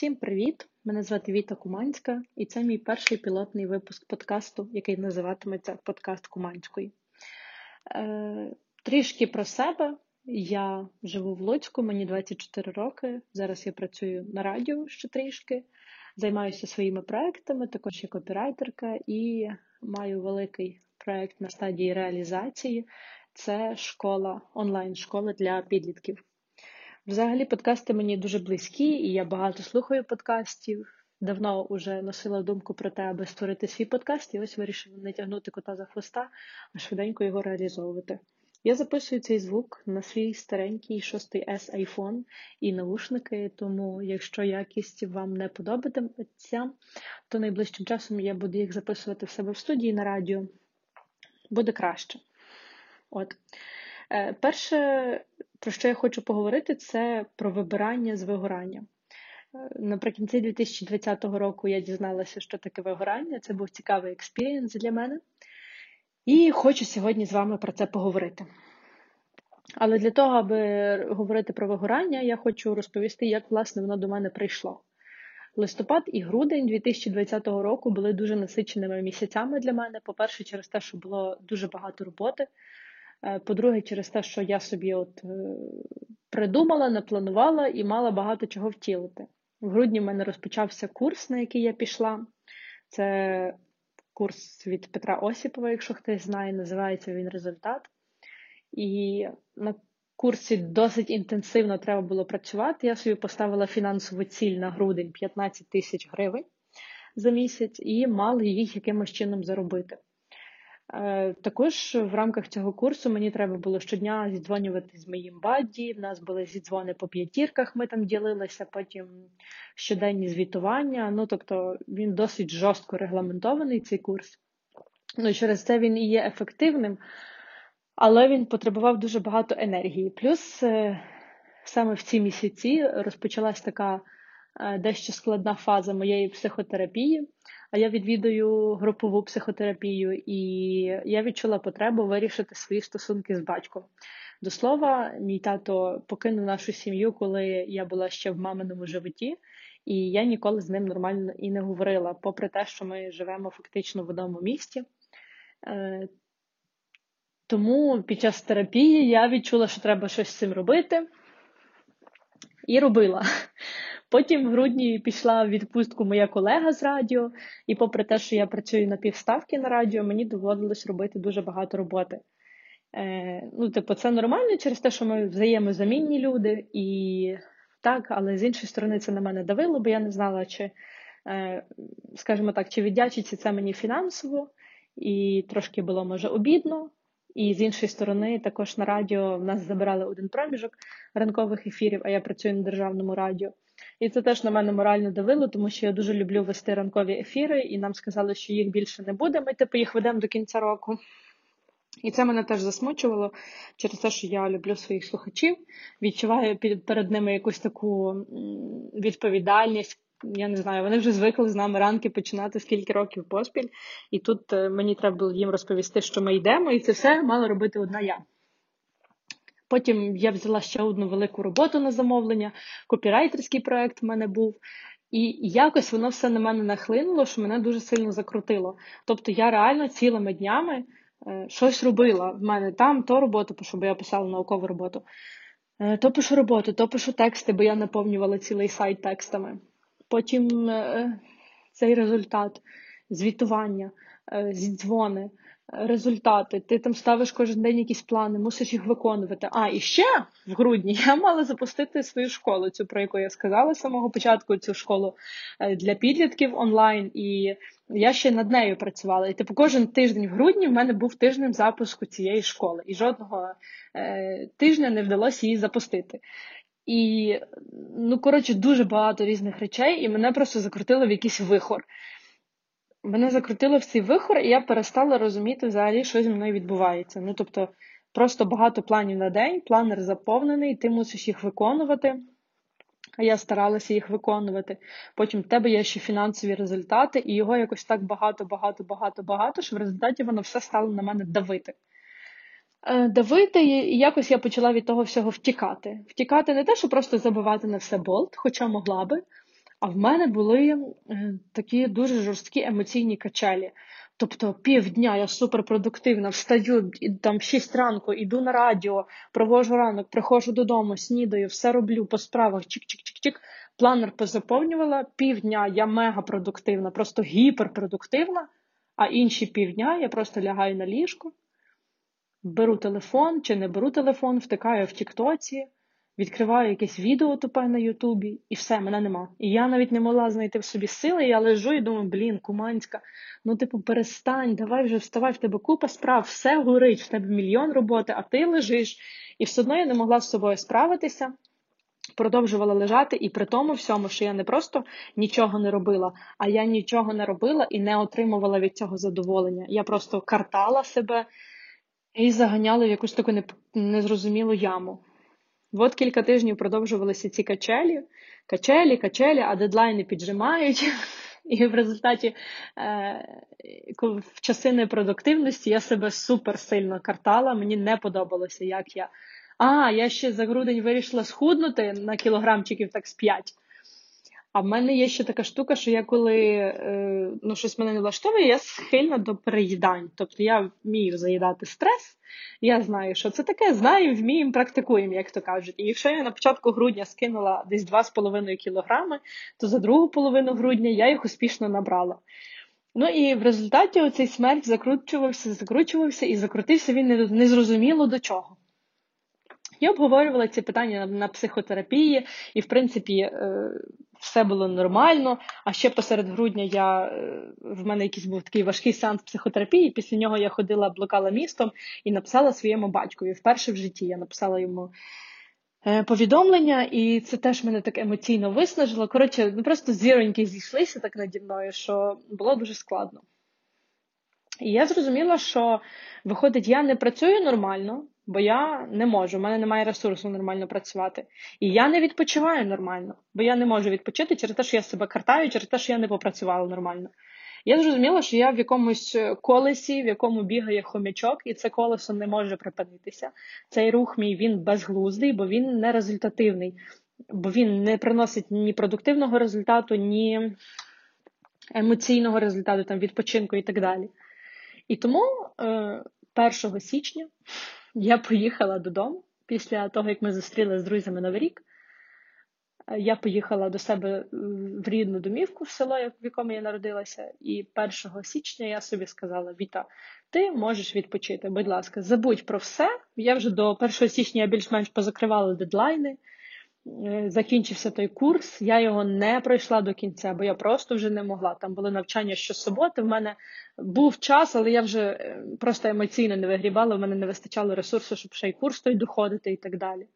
Всім привіт! Мене звати Віта Куманська, і це мій перший пілотний випуск подкасту, який називатиметься Подкаст Куманської. Е, Трішки про себе. Я живу в Луцьку, мені 24 роки. Зараз я працюю на радіо ще трішки, займаюся своїми проектами, також є копірайтерка і маю великий проект на стадії реалізації. Це школа, онлайн-школа для підлітків. Взагалі, подкасти мені дуже близькі, і я багато слухаю подкастів. Давно вже носила думку про те, аби створити свій подкаст, і ось вирішила не тягнути кота за хвоста, а швиденько його реалізовувати. Я записую цей звук на свій старенький 6S iPhone і наушники, тому якщо якість вам не подобається, то найближчим часом я буду їх записувати в себе в студії на радіо. Буде краще. От. Е, перше, про що я хочу поговорити, це про вибирання з вигорання. Е, наприкінці 2020 року я дізналася, що таке вигорання. Це був цікавий experience для мене. І хочу сьогодні з вами про це поговорити. Але для того, аби говорити про вигорання, я хочу розповісти, як власне воно до мене прийшло. Листопад і грудень 2020 року були дуже насиченими місяцями для мене. По-перше, через те, що було дуже багато роботи. Е, по-друге, через те, що я собі от е, придумала, напланувала і мала багато чого втілити. В грудні в мене розпочався курс, на який я пішла. Це курс від Петра Осіпова, якщо хтось знає, називається він результат. І на курсі досить інтенсивно треба було працювати. Я собі поставила фінансову ціль на грудень 15 тисяч гривень за місяць і мала їх якимось чином заробити. Е, також в рамках цього курсу мені треба було щодня зідзвонювати з моїм бадді. В нас були зідзвони по п'ятірках, ми там ділилися, потім щоденні звітування. Ну, тобто він досить жорстко регламентований, цей курс. Ну, Через це він і є ефективним, але він потребував дуже багато енергії. Плюс е, саме в ці місяці розпочалась така дещо складна фаза моєї психотерапії. А я відвідую групову психотерапію, і я відчула потребу вирішити свої стосунки з батьком. До слова, мій тато покинув нашу сім'ю, коли я була ще в маминому животі, і я ніколи з ним нормально і не говорила, попри те, що ми живемо фактично в одному місті. Е, тому під час терапії я відчула, що треба щось з цим робити, і робила. Потім в грудні пішла в відпустку моя колега з радіо, і попри те, що я працюю на півставки на радіо, мені доводилось робити дуже багато роботи. Е, Ну, типу, це нормально через те, що ми взаємозамінні люди, і так, але з іншої сторони, це на мене давило, бо я не знала, чи, е, скажімо так, чи віддячиться це мені фінансово, і трошки було може обідно. І з іншої сторони, також на радіо в нас забирали один проміжок ранкових ефірів, а я працюю на державному радіо. І це теж на мене морально давило, тому що я дуже люблю вести ранкові ефіри, і нам сказали, що їх більше не буде. Ми типу їх ведемо до кінця року. І це мене теж засмучувало через те, що я люблю своїх слухачів, відчуваю перед ними якусь таку відповідальність. Я не знаю, вони вже звикли з нами ранки починати скільки років поспіль, і тут е, мені треба було їм розповісти, що ми йдемо, і це все мала робити одна я. Потім я взяла ще одну велику роботу на замовлення, копірайтерський проект в мене був. І якось воно все на мене нахлинуло, що мене дуже сильно закрутило. Тобто я реально цілими днями е, щось робила. В мене там то роботу пишу, бо я писала наукову роботу. Е, то пишу роботу, то пишу тексти, бо я наповнювала цілий сайт текстами. Потім е, цей результат, звітування, зідзвони результати. Ти там ставиш кожен день якісь плани, мусиш їх виконувати. А і ще в грудні я мала запустити свою школу, цю про яку я сказала з самого початку, цю школу е, для підлітків онлайн, і я ще над нею працювала. І типу кожен тиждень в грудні в мене був тиждень запуску цієї школи, і жодного е, тижня не вдалося її запустити. І, ну, коротше, дуже багато різних речей, і мене просто закрутило в якийсь вихор мене закрутило в цей вихор, і я перестала розуміти взагалі, що зі мною відбувається. Ну, тобто, просто багато планів на день, планер заповнений, ти мусиш їх виконувати. А я старалася їх виконувати. Потім в тебе є ще фінансові результати, і його якось так багато, багато, багато, багато, що в результаті воно все стало на мене давити. Е, давити, і якось я почала від того всього втікати. Втікати не те, що просто забивати на все болт, хоча могла би, А в мене були е, такі дуже жорсткі емоційні качелі. Тобто півдня я суперпродуктивна, встаю там в 6 ранку, іду на радіо, провожу ранок, приходжу додому, снідаю, все роблю по справах, чик-чик-чик-чик. Планер позаповнювала. Півдня я мега продуктивна, просто гіперпродуктивна, а інші півдня я просто лягаю на ліжко, беру телефон чи не беру телефон, втикаю в Тіктоці відкриваю якесь відео тупе на Ютубі, і все, мене нема. І я навіть не могла знайти в собі сили, я лежу і думаю, блін, куманська, ну, типу, перестань, давай вже вставай, в тебе купа справ, все горить, в тебе мільйон роботи, а ти лежиш. І все одно я не могла з собою справитися. Продовжувала лежати, і при тому всьому, що я не просто нічого не робила, а я нічого не робила і не отримувала від цього задоволення. Я просто картала себе і заганяла в якусь таку незрозумілу яму. От кілька тижнів продовжувалися ці качелі, качелі, качелі, а дедлайни піджимають. І в результаті е, в часи непродуктивності я себе супер сильно картала. Мені не подобалося, як я. А, я ще за грудень вирішила схуднути на кілограмчиків так з 5. А в мене є ще така штука, що я коли е, ну, щось мене не влаштовує, я схильна до переїдань. Тобто я вмію заїдати стрес, я знаю, що це таке, знаю, вміємо, практикуємо, як то кажуть. І якщо я на початку грудня скинула десь 2,5 кілограми, то за другу половину грудня я їх успішно набрала. Ну і в результаті оцей смерть закручувався, закручувався і закрутився він незрозуміло до чого. Я обговорювала ці питання на психотерапії, і, в принципі, е, все було нормально. А ще посеред грудня я е, в мене якийсь був такий важкий сеанс психотерапії. Після нього я ходила, блокала містом і написала своєму батькові. Вперше в житті я написала йому. Е, повідомлення, і це теж мене так емоційно виснажило. Коротше, ну просто зіроньки зійшлися так наді мною, що було дуже складно. І я зрозуміла, що виходить, я не працюю нормально, бо я не можу, в мене немає ресурсу нормально працювати. І я не відпочиваю нормально, бо я не можу відпочити через те, що я себе картаю, через те, що я не попрацювала нормально. Я зрозуміла, що я в якомусь колесі, в якому бігає хомячок, і це колесо не може припинитися. Цей рух мій він безглуздий, бо він не результативний, бо він не приносить ні продуктивного результату, ні емоційного результату, там відпочинку і так далі. І тому е, 1 січня я поїхала додому після того, як ми зустріли з друзями Новий рік. Е, я поїхала до себе в рідну домівку в село, в якому я народилася, і 1 січня я собі сказала: Віта, ти можеш відпочити, будь ласка, забудь про все. Я вже до 1 січня більш-менш позакривала дедлайни. Е, закінчився той курс, я його не пройшла до кінця, бо я просто вже не могла. Там були навчання щосуботи. В мене був час, але я вже е, просто емоційно не вигрібала, в мене не вистачало ресурсу, щоб ще й курс той доходити і так далі.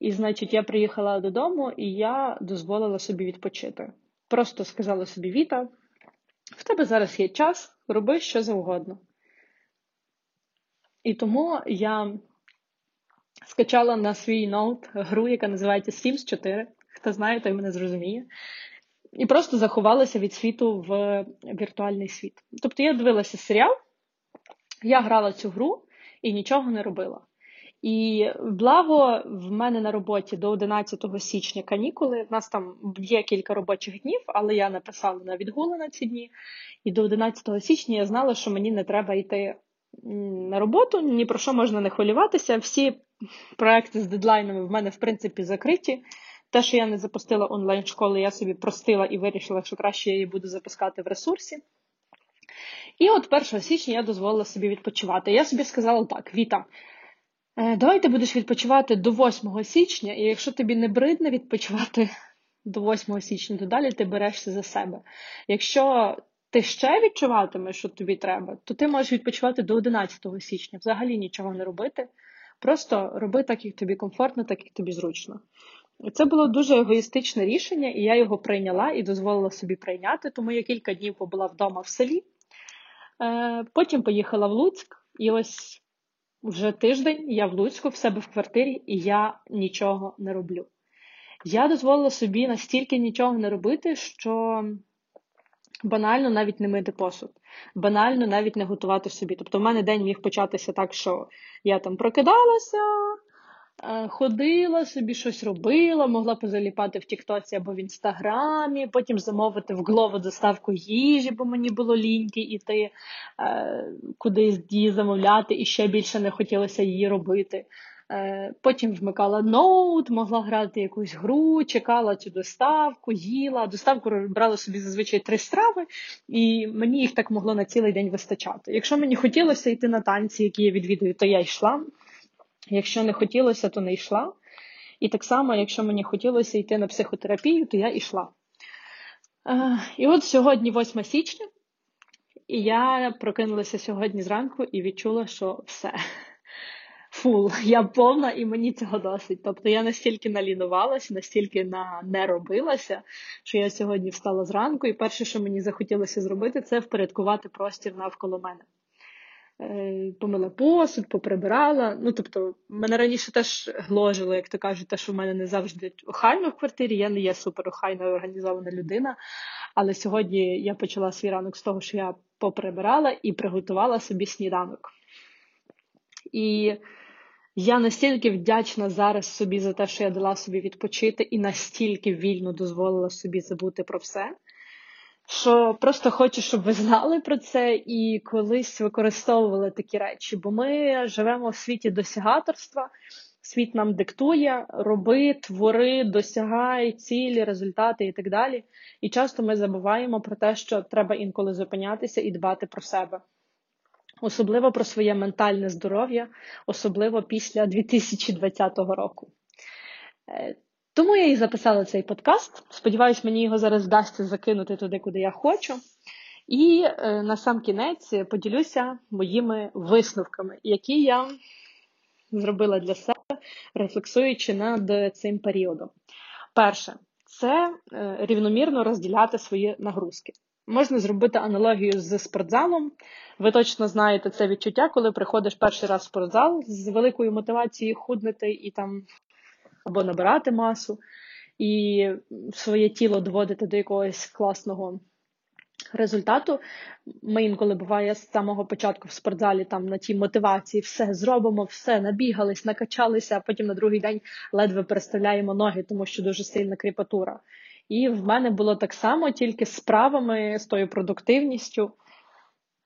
І, значить, я приїхала додому і я дозволила собі відпочити. Просто сказала собі: Віта, в тебе зараз є час, роби що завгодно. І тому я скачала на свій ноут гру, яка називається Sims 4. Хто знає, той мене зрозуміє. І просто заховалася від світу в віртуальний світ. Тобто я дивилася серіал, я грала цю гру і нічого не робила. І благо в мене на роботі до 11 січня канікули. В нас там є кілька робочих днів, але я написала на відгули на ці дні. І до 11 січня я знала, що мені не треба йти на роботу, ні про що можна не хвилюватися. Всі проекти з дедлайнами в мене, в принципі, закриті. Те, що я не запустила онлайн-школи, я собі простила і вирішила, що краще я її буду запускати в ресурсі. І от 1 січня я дозволила собі відпочивати. Я собі сказала так: Віта, е, давай ти будеш відпочивати до 8 січня, і якщо тобі не бридне відпочивати до 8 січня, то далі ти берешся за себе. Якщо ти ще відчуватимеш, що тобі треба, то ти можеш відпочивати до 11 січня, взагалі нічого не робити. Просто роби так, як тобі комфортно, так як тобі зручно. Це було дуже егоїстичне рішення, і я його прийняла і дозволила собі прийняти, тому я кілька днів побула вдома в селі. Е, потім поїхала в Луцьк, і ось вже тиждень я в Луцьку в себе в квартирі, і я нічого не роблю. Я дозволила собі настільки нічого не робити, що банально навіть не мити посуд, банально навіть не готувати собі. Тобто, в мене день міг початися так, що я там прокидалася, Е, ходила собі, щось робила, могла позаліпати в Тіктоці або в Інстаграмі, потім замовити в Глово доставку їжі, бо мені було ліньки іти е, кудись її замовляти, і ще більше не хотілося її робити. Е, потім вмикала ноут, могла грати якусь гру, чекала цю доставку, їла. Доставку брала собі зазвичай три страви, і мені їх так могло на цілий день вистачати. Якщо мені хотілося йти на танці, які я відвідую, то я йшла. Якщо не хотілося, то не йшла. І так само, якщо мені хотілося йти на психотерапію, то я йшла. Е, і от сьогодні 8 січня, і я прокинулася сьогодні зранку і відчула, що все. Фул, я повна і мені цього досить. Тобто я настільки налінувалася, настільки на не робилася, що я сьогодні встала зранку, і перше, що мені захотілося зробити, це впорядкувати простір навколо мене. Е, помила посуд, поприбирала. Ну, тобто, мене раніше теж гложило, як то кажуть, те, що в мене не завжди охайно в квартирі. Я не є супер охайна організована людина. Але сьогодні я почала свій ранок з того, що я поприбирала і приготувала собі сніданок. І я настільки вдячна зараз собі за те, що я дала собі відпочити, і настільки вільно дозволила собі забути про все що просто хочу, щоб ви знали про це і колись використовували такі речі, бо ми живемо в світі досягаторства. Світ нам диктує, роби, твори, досягай цілі, результати і так далі. І часто ми забуваємо про те, що треба інколи зупинятися і дбати про себе, особливо про своє ментальне здоров'я, особливо після 2020 року. Е, тому я і записала цей подкаст. Сподіваюсь, мені його зараз вдасться закинути туди, куди я хочу. І е, на сам кінець поділюся моїми висновками, які я зробила для себе, рефлексуючи над цим періодом. Перше, це е, рівномірно розділяти свої нагрузки. Можна зробити аналогію з спортзалом. Ви точно знаєте це відчуття, коли приходиш перший раз в спортзал з великою мотивацією худнути і там або набирати масу, і своє тіло доводити до якогось класного результату. Ми інколи буває з самого початку в спортзалі там на тій мотивації все зробимо, все набігались, накачалися, а потім на другий день ледве переставляємо ноги, тому що дуже сильна кріпатура. І в мене було так само, тільки з справами, з тою продуктивністю.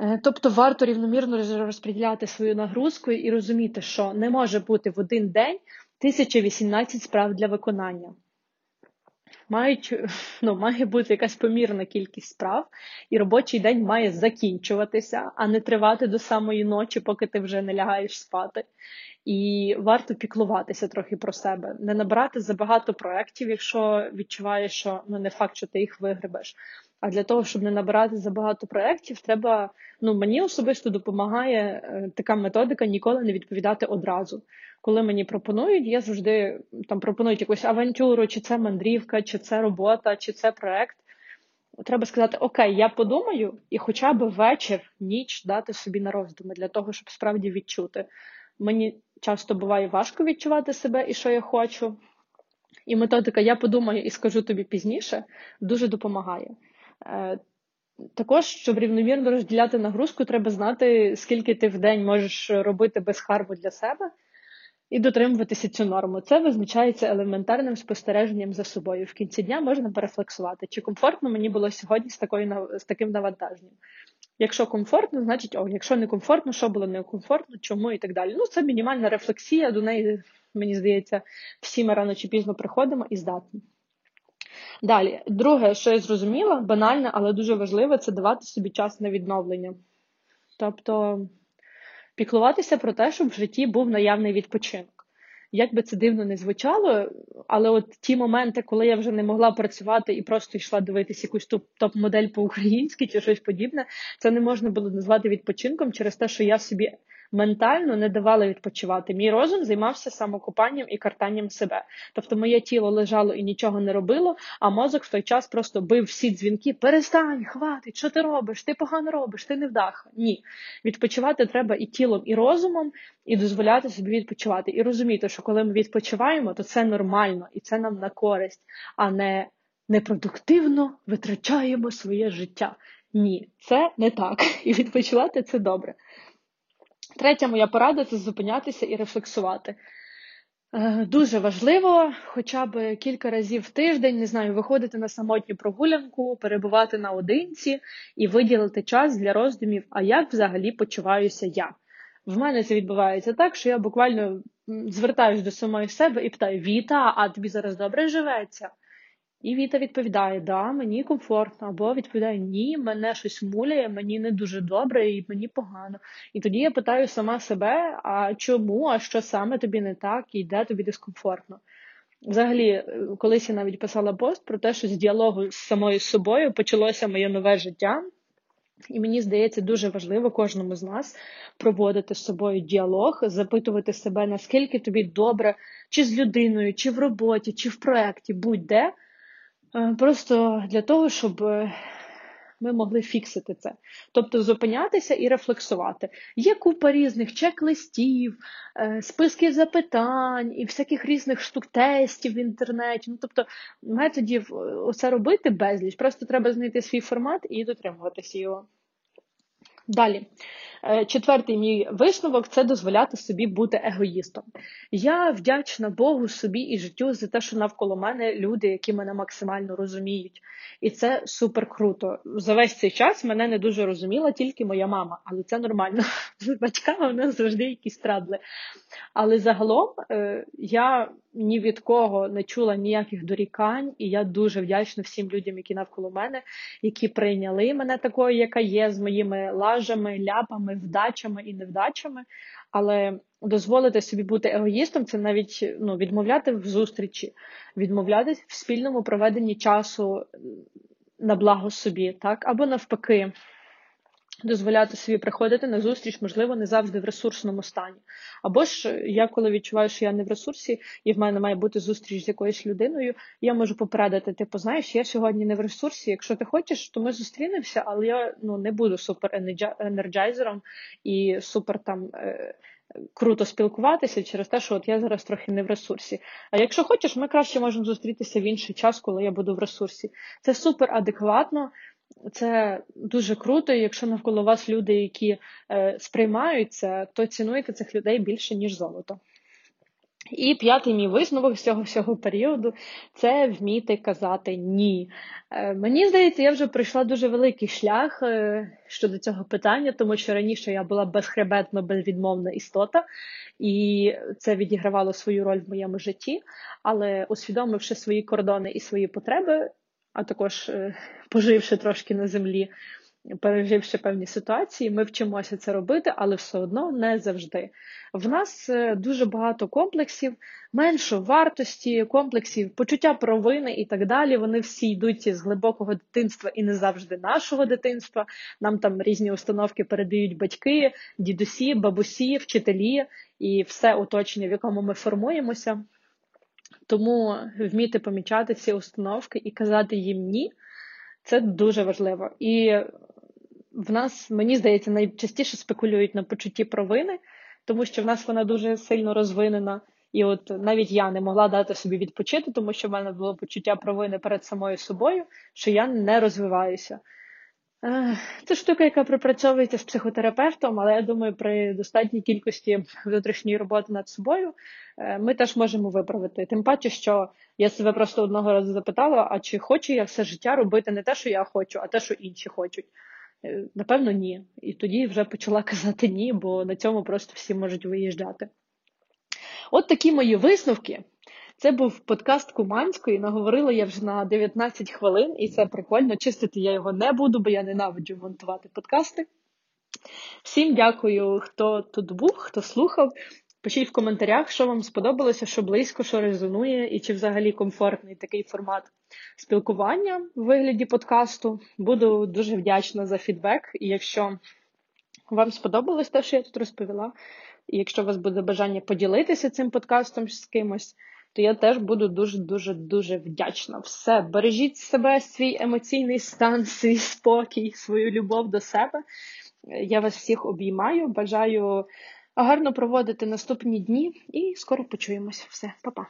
Е, тобто варто рівномірно розподіляти свою нагрузку і розуміти, що не може бути в один день 1018 справ для виконання. Мають, ну, Має бути якась помірна кількість справ, і робочий день має закінчуватися, а не тривати до самої ночі, поки ти вже не лягаєш спати. І варто піклуватися трохи про себе, не набрати забагато проєктів, якщо відчуваєш, що ну не факт, що ти їх вигребеш. А для того, щоб не набирати забагато проєктів, треба. Ну мені особисто допомагає е, така методика ніколи не відповідати одразу. Коли мені пропонують, я завжди там пропонують якусь авантюру, чи це мандрівка, чи це робота, чи це проєкт. Треба сказати, окей, я подумаю, і хоча б вечір, ніч дати собі на роздуми для того, щоб справді відчути. Мені часто буває важко відчувати себе і що я хочу. І методика Я подумаю і скажу тобі пізніше дуже допомагає. Е, також, щоб рівномірно розділяти нагрузку, треба знати, скільки ти в день можеш робити без харбу для себе і дотримуватися цю норму. Це визначається елементарним спостереженням за собою. В кінці дня можна перефлексувати, чи комфортно мені було сьогодні з такою з таким навантаженням. Якщо комфортно, значить о, якщо не комфортно, що було некомфортно, чому і так далі. Ну, це мінімальна рефлексія, до неї, мені здається, всі ми рано чи пізно приходимо і здатні. Далі, друге, що я зрозуміла, банальне, але дуже важливе, це давати собі час на відновлення. Тобто піклуватися про те, щоб в житті був наявний відпочинок. Як би це дивно не звучало, але от ті моменти, коли я вже не могла працювати і просто йшла дивитися якусь топ-модель по-українськи чи щось подібне, це не можна було назвати відпочинком через те, що я собі ментально не давала відпочивати. Мій розум займався самокопанням і картанням себе. Тобто моє тіло лежало і нічого не робило, а мозок в той час просто бив всі дзвінки. Перестань, хватить, що ти робиш? Ти погано робиш, ти не вдаха. Ні. Відпочивати треба і тілом, і розумом, і дозволяти собі відпочивати. І розуміти, що коли ми відпочиваємо, то це нормально і це нам на користь, а не непродуктивно витрачаємо своє життя. Ні, це не так. І відпочивати це добре. Третя моя порада це зупинятися і рефлексувати. Е, дуже важливо хоча б кілька разів в тиждень, не знаю, виходити на самотню прогулянку, перебувати наодинці і виділити час для роздумів, а як взагалі почуваюся я. В мене це відбувається так, що я буквально звертаюся до самої себе і питаю: Віта, а тобі зараз добре живеться? І Віта відповідає: Да, мені комфортно, або відповідає Ні, мене щось муляє, мені не дуже добре і мені погано. І тоді я питаю сама себе: а чому, а що саме тобі не так, і де тобі дискомфортно? Взагалі, е, колись я навіть писала пост про те, що з діалогу з самою собою почалося моє нове життя. І мені здається, дуже важливо кожному з нас проводити з собою діалог, запитувати себе, наскільки тобі добре, чи з людиною, чи в роботі, чи в проєкті, будь-де. Е, просто для того, щоб е, ми могли фіксити це. Тобто зупинятися і рефлексувати. Є купа різних чек-листів, е, списків запитань і всяких різних штук тестів в інтернеті. Ну, Тобто методів це робити безліч. Просто треба знайти свій формат і дотримуватися його. Далі. Е, четвертий мій висновок це дозволяти собі бути егоїстом. Я вдячна Богу, собі і життю за те, що навколо мене люди, які мене максимально розуміють. І це супер круто. За весь цей час мене не дуже розуміла тільки моя мама, але це нормально. З батьками в нас завжди якісь традли. Але загалом е, я ні від кого не чула ніяких дорікань, і я дуже вдячна всім людям, які навколо мене, які прийняли мене такою, яка є, з моїми лажами, ляпами, вдачами і невдачами. Але дозволити собі бути егоїстом це навіть ну, відмовляти в зустрічі, відмовляти в спільному проведенні часу на благо собі, так або навпаки дозволяти собі приходити на зустріч, можливо, не завжди в ресурсному стані. Або ж я, коли відчуваю, що я не в ресурсі, і в мене має бути зустріч з якоюсь людиною, я можу попередити, типу, знаєш, я сьогодні не в ресурсі. Якщо ти хочеш, то ми зустрінемося, але я ну не буду супер енерджайзером і супер там. Е, круто спілкуватися через те, що от я зараз трохи не в ресурсі. А якщо хочеш, ми краще можемо зустрітися в інший час, коли я буду в ресурсі. Це супер адекватно, це дуже круто, якщо навколо вас люди, які е, сприймаються, то цінуйте цих людей більше, ніж золото. І п'ятий мій висновок з цього всього періоду це вміти казати ні. Е, мені здається, я вже пройшла дуже великий шлях е, щодо цього питання, тому що раніше я була безхребетно безвідмовна істота, і це відігравало свою роль в моєму житті. Але усвідомивши свої кордони і свої потреби, а також е, поживши трошки на землі, переживши певні ситуації, ми вчимося це робити, але все одно не завжди. В нас е, дуже багато комплексів, меншої вартості, комплексів, почуття провини і так далі. Вони всі йдуть з глибокого дитинства і не завжди нашого дитинства. Нам там різні установки передають батьки, дідусі, бабусі, вчителі і все оточення, в якому ми формуємося. Тому вміти помічати ці установки і казати їм ні, це дуже важливо. І в нас, мені здається, найчастіше спекулюють на почутті провини, тому що в нас вона дуже сильно розвинена. І от навіть я не могла дати собі відпочити, тому що в мене було почуття провини перед самою собою, що я не розвиваюся. Це штука, яка пропрацьовується з психотерапевтом, але я думаю, при достатній кількості внутрішньої роботи над собою е, ми теж можемо виправити. Тим паче, що я себе просто одного разу запитала: а чи хочу я все життя робити не те, що я хочу, а те, що інші хочуть. Е, напевно, ні. І тоді вже почала казати ні, бо на цьому просто всі можуть виїжджати. От такі мої висновки. Це був подкаст Куманської. Наговорила я вже на 19 хвилин, і це прикольно. Чистити я його не буду, бо я ненавиджу монтувати подкасти. Всім дякую, хто тут був, хто слухав. Пишіть в коментарях, що вам сподобалося, що близько, що резонує, і чи взагалі комфортний такий формат спілкування в вигляді подкасту. Буду дуже вдячна за фідбек. І якщо вам сподобалось те, що я тут розповіла, і якщо у вас буде бажання поділитися цим подкастом з кимось, то я теж буду дуже-дуже дуже вдячна. Все, бережіть себе, свій емоційний стан, свій спокій, свою любов до себе. Я вас всіх обіймаю. Бажаю гарно проводити наступні дні і скоро почуємось. Все, па-па.